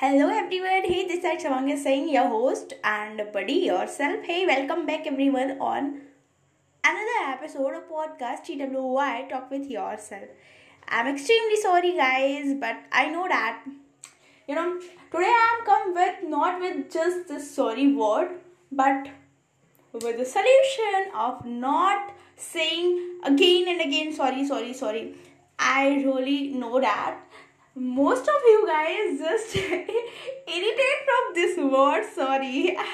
Hello everyone. Hey, this is Shavanga Singh, your host and buddy yourself. Hey, welcome back everyone on another episode of podcast TWY Talk with Yourself. I'm extremely sorry guys, but I know that you know today I'm come with not with just the sorry word, but with the solution of not saying again and again sorry, sorry, sorry. I really know that most of you guys just irritate from this word sorry.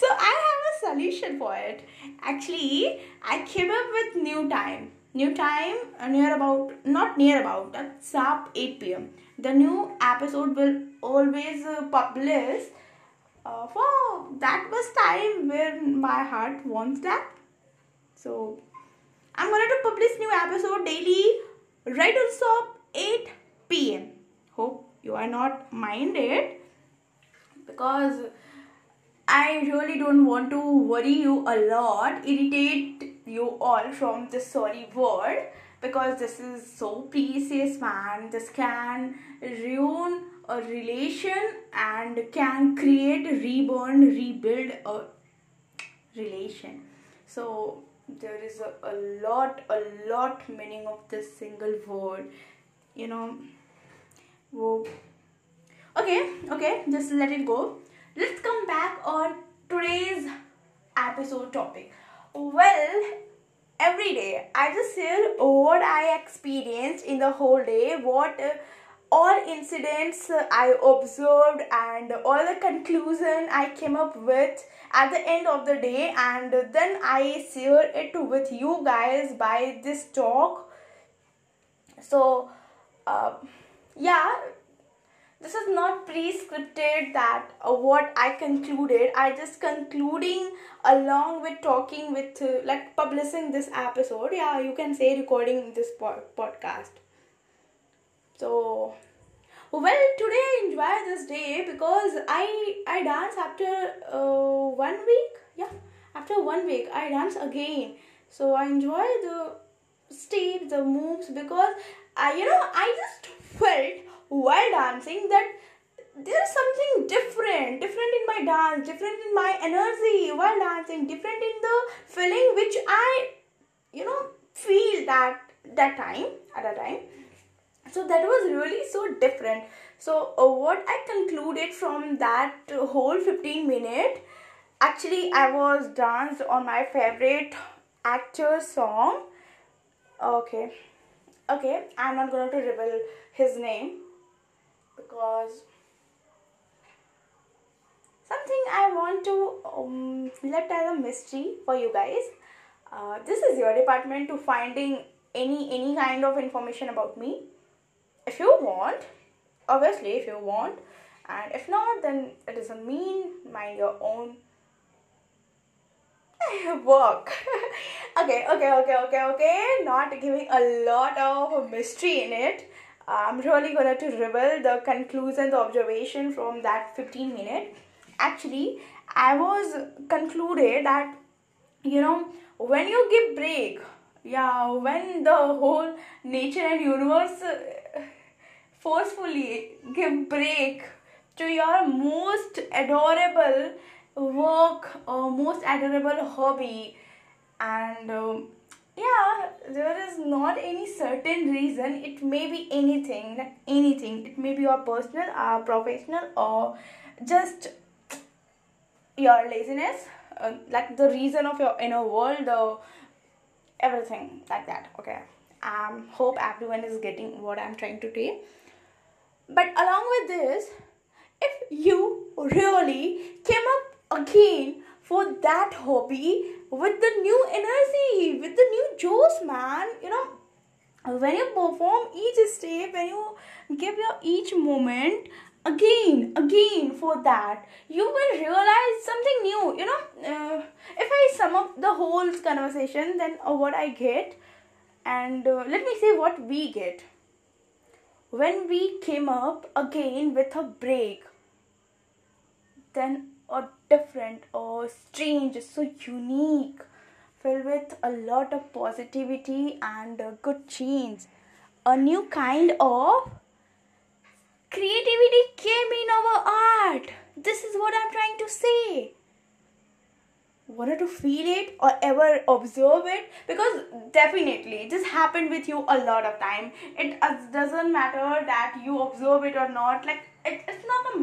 So i have a solution for it. Actually i came up with new time. New time uh, near about not near about at sharp 8 pm the new episode will always uh, publish uh, for that was time where my heart wants that. So i'm going to publish new episode daily right on stop 8 pm not minded because i really don't want to worry you a lot irritate you all from this sorry word because this is so precious man this can ruin a relation and can create reborn rebuild a relation so there is a, a lot a lot meaning of this single word you know. Okay okay just let it go. Let's come back on today's episode topic. Well every day i just share what i experienced in the whole day what uh, all incidents I observed and all the conclusion I came up with at the end of the day. And then I share it with you guys by this talk. So uh, yeah, this is not pre-scripted that uh, what I concluded. I just concluding along with talking with uh, like publishing this episode. Yeah, you can say recording this po- podcast. So, well, today I enjoy this day because I I dance after uh, one week. Yeah, after one week I dance again. So I enjoy the steps, the moves because I you know I just felt while dancing that there's something different, different in my dance, different in my energy while dancing, different in the feeling which I you know feel that that time at that time. So that was really so different. So uh, what i concluded from that whole 15 minute actually i was danced on my favorite actor song. Okay. Okay i'm not going to reveal his name because something i want to um, left as a mystery for you guys. Uh, this is your department to finding any any kind of information about me. If you want obviously if you want. And if not then it doesn't mean mind your own work. Okay okay okay okay okay. Not giving a lot of mystery in it Uh, i'm really gonna to reveal the conclusion the observation from that 15 minute. Actually i was concluded that you know when you give break yeah when the whole nature and universe uh, forcefully give break to your most adorable work or most adorable hobby and um, there is not any certain reason. It may be anything anything. It may be your personal or uh, professional or just your laziness uh, like the reason of your inner world or everything like that. Okay. Um hope everyone is getting what i'm trying to say but along with this, if you really came up again for that hobby with the new energy, with the new juice, man, you know, when you perform each step, when you give your each moment again, again for that, you will realize something new. You know, uh, if I sum up the whole conversation, then uh, what I get, and uh, let me say what we get when we came up again with a break, then a different or strange, so unique, filled with a lot of positivity and good change, a new kind of creativity came in our art. This is what I'm trying to say. Wanted to feel it or ever observe it? Because definitely this happened with you a lot of time. It uh, doesn't matter that you observe it or not. Like it, a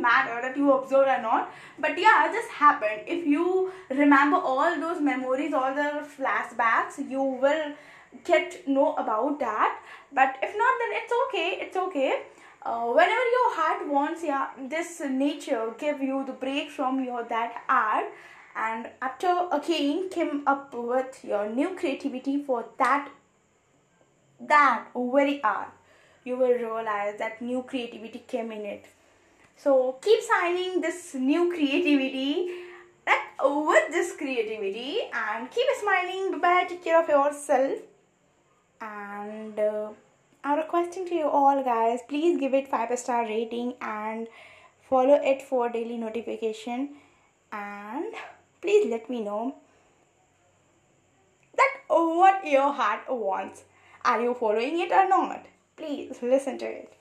matter that you observe or not. But yeah this happened. If you remember all those memories all the flashbacks you will get know about that. But if not then it's okay. It's okay. Uh, whenever your heart wants yeah this nature give you the break from your that art. And after again came up with your new creativity for that that very art you will realize that new creativity came in it so keep signing this new creativity that with this creativity and keep smiling bye take care of yourself and uh, i'm requesting to you all guys please give it five star rating and follow it for daily notification and please let me know that what your heart wants. Are you following it or not? Please listen to it.